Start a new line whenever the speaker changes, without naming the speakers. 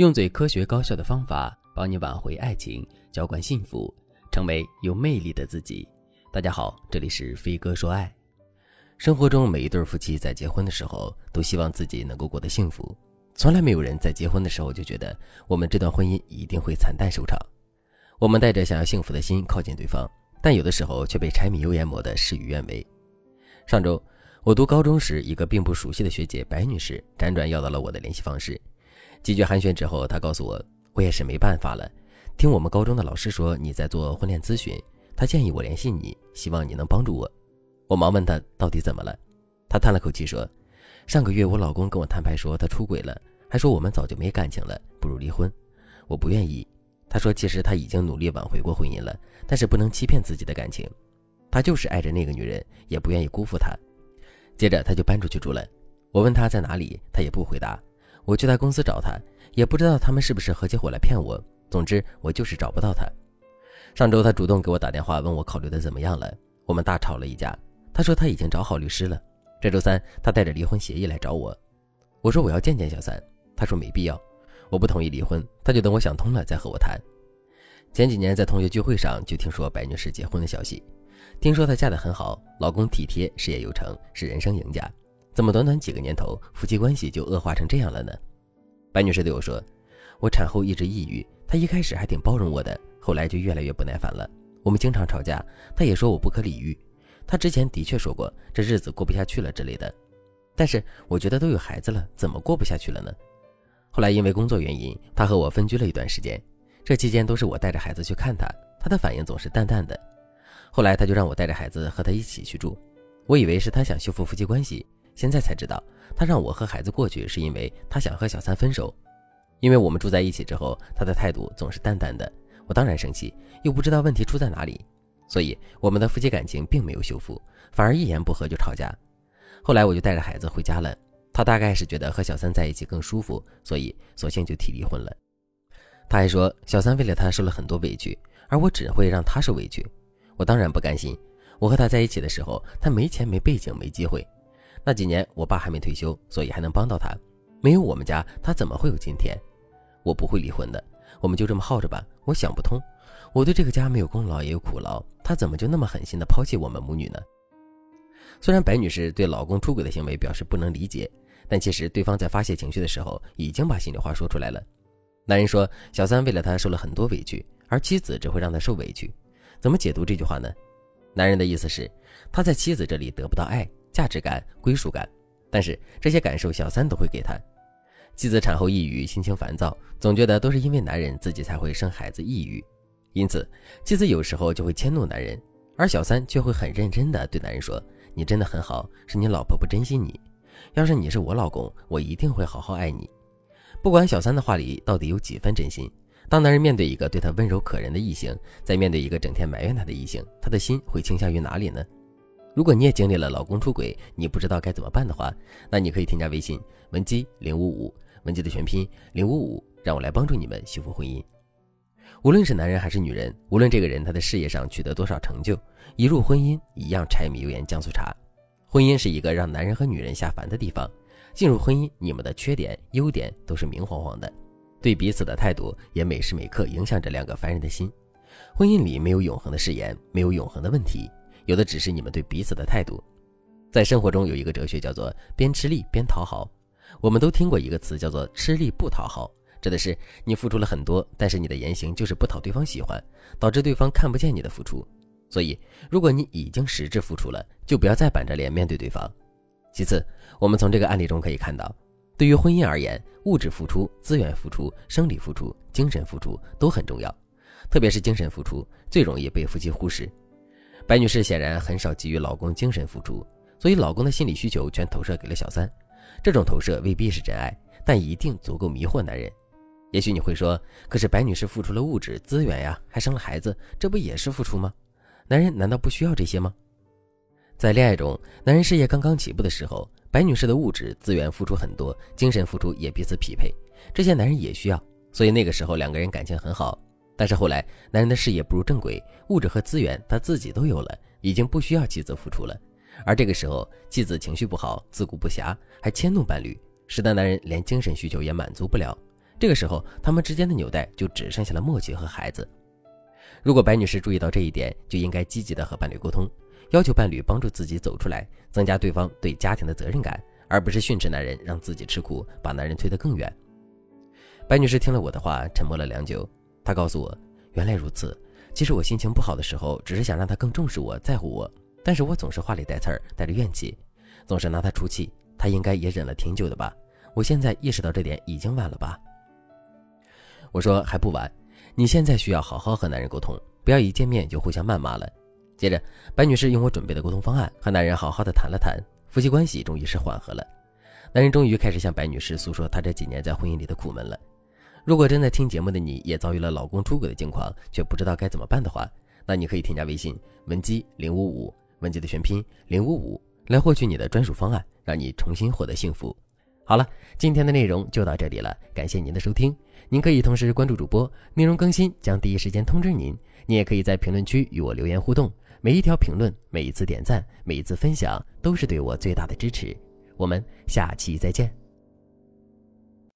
用最科学高效的方法帮你挽回爱情，浇灌幸福，成为有魅力的自己。大家好，这里是飞哥说爱。生活中每一对夫妻在结婚的时候都希望自己能够过得幸福，从来没有人在结婚的时候就觉得我们这段婚姻一定会惨淡收场。我们带着想要幸福的心靠近对方，但有的时候却被柴米油盐磨得事与愿违。上周我读高中时，一个并不熟悉的学姐白女士辗转要到了我的联系方式。几句寒暄之后，他告诉我，我也是没办法了。听我们高中的老师说你在做婚恋咨询，他建议我联系你，希望你能帮助我。我忙问他到底怎么了，他叹了口气说，上个月我老公跟我摊牌说他出轨了，还说我们早就没感情了，不如离婚。我不愿意。他说其实他已经努力挽回过婚姻了，但是不能欺骗自己的感情，他就是爱着那个女人，也不愿意辜负她。接着他就搬出去住了。我问他在哪里，他也不回答。我去他公司找他，也不知道他们是不是合起伙来骗我。总之，我就是找不到他。上周他主动给我打电话，问我考虑的怎么样了。我们大吵了一架。他说他已经找好律师了。这周三他带着离婚协议来找我。我说我要见见小三。他说没必要。我不同意离婚，他就等我想通了再和我谈。前几年在同学聚会上就听说白女士结婚的消息，听说她嫁得很好，老公体贴，事业有成，是人生赢家。怎么短短几个年头，夫妻关系就恶化成这样了呢？白女士对我说：“我产后一直抑郁，她一开始还挺包容我的，后来就越来越不耐烦了。我们经常吵架，她也说我不可理喻。她之前的确说过这日子过不下去了之类的，但是我觉得都有孩子了，怎么过不下去了呢？后来因为工作原因，她和我分居了一段时间，这期间都是我带着孩子去看她，她的反应总是淡淡的。后来她就让我带着孩子和她一起去住，我以为是她想修复夫妻关系。”现在才知道，他让我和孩子过去，是因为他想和小三分手。因为我们住在一起之后，他的态度总是淡淡的，我当然生气，又不知道问题出在哪里，所以我们的夫妻感情并没有修复，反而一言不合就吵架。后来我就带着孩子回家了，他大概是觉得和小三在一起更舒服，所以索性就提离婚了。他还说，小三为了他受了很多委屈，而我只会让他受委屈。我当然不甘心，我和他在一起的时候，他没钱、没背景、没机会。那几年，我爸还没退休，所以还能帮到他。没有我们家，他怎么会有今天？我不会离婚的，我们就这么耗着吧。我想不通，我对这个家没有功劳也有苦劳，他怎么就那么狠心的抛弃我们母女呢？虽然白女士对老公出轨的行为表示不能理解，但其实对方在发泄情绪的时候已经把心里话说出来了。男人说小三为了他受了很多委屈，而妻子只会让他受委屈，怎么解读这句话呢？男人的意思是他在妻子这里得不到爱。价值感、归属感，但是这些感受小三都会给他。妻子产后抑郁，心情烦躁，总觉得都是因为男人自己才会生孩子抑郁，因此妻子有时候就会迁怒男人，而小三却会很认真的对男人说：“你真的很好，是你老婆不珍惜你。要是你是我老公，我一定会好好爱你。”不管小三的话里到底有几分真心，当男人面对一个对他温柔可人的异性，在面对一个整天埋怨他的异性，他的心会倾向于哪里呢？如果你也经历了老公出轨，你不知道该怎么办的话，那你可以添加微信文姬零五五，文姬的全拼零五五，让我来帮助你们修复婚姻。无论是男人还是女人，无论这个人他的事业上取得多少成就，一入婚姻一样柴米油盐酱醋茶。婚姻是一个让男人和女人下凡的地方，进入婚姻，你们的缺点优点都是明晃晃的，对彼此的态度也每时每刻影响着两个凡人的心。婚姻里没有永恒的誓言，没有永恒的问题。有的只是你们对彼此的态度，在生活中有一个哲学叫做“边吃力边讨好”。我们都听过一个词叫做“吃力不讨好”，指的是你付出了很多，但是你的言行就是不讨对方喜欢，导致对方看不见你的付出。所以，如果你已经实质付出了，就不要再板着脸面对对方。其次，我们从这个案例中可以看到，对于婚姻而言，物质付出、资源付出、生理付出、精神付出都很重要，特别是精神付出最容易被夫妻忽视。白女士显然很少给予老公精神付出，所以老公的心理需求全投射给了小三。这种投射未必是真爱，但一定足够迷惑男人。也许你会说，可是白女士付出了物质资源呀，还生了孩子，这不也是付出吗？男人难道不需要这些吗？在恋爱中，男人事业刚刚起步的时候，白女士的物质资源付出很多，精神付出也彼此匹配，这些男人也需要，所以那个时候两个人感情很好。但是后来，男人的事业步入正轨，物质和资源他自己都有了，已经不需要妻子付出了。而这个时候，妻子情绪不好，自顾不暇，还迁怒伴侣，使得男人连精神需求也满足不了。这个时候，他们之间的纽带就只剩下了默契和孩子。如果白女士注意到这一点，就应该积极的和伴侣沟通，要求伴侣帮助自己走出来，增加对方对家庭的责任感，而不是训斥男人，让自己吃苦，把男人推得更远。白女士听了我的话，沉默了良久。他告诉我，原来如此。其实我心情不好的时候，只是想让他更重视我，在乎我，但是我总是话里带刺儿，带着怨气，总是拿他出气。他应该也忍了挺久的吧？我现在意识到这点已经晚了吧？我说还不晚。你现在需要好好和男人沟通，不要一见面就互相谩骂了。接着，白女士用我准备的沟通方案和男人好好的谈了谈，夫妻关系终于是缓和了。男人终于开始向白女士诉说他这几年在婚姻里的苦闷了。如果正在听节目的你也遭遇了老公出轨的境况，却不知道该怎么办的话，那你可以添加微信文姬零五五，文姬的全拼零五五，来获取你的专属方案，让你重新获得幸福。好了，今天的内容就到这里了，感谢您的收听。您可以同时关注主播，内容更新将第一时间通知您。您也可以在评论区与我留言互动，每一条评论、每一次点赞、每一次分享，都是对我最大的支持。我们下期再见。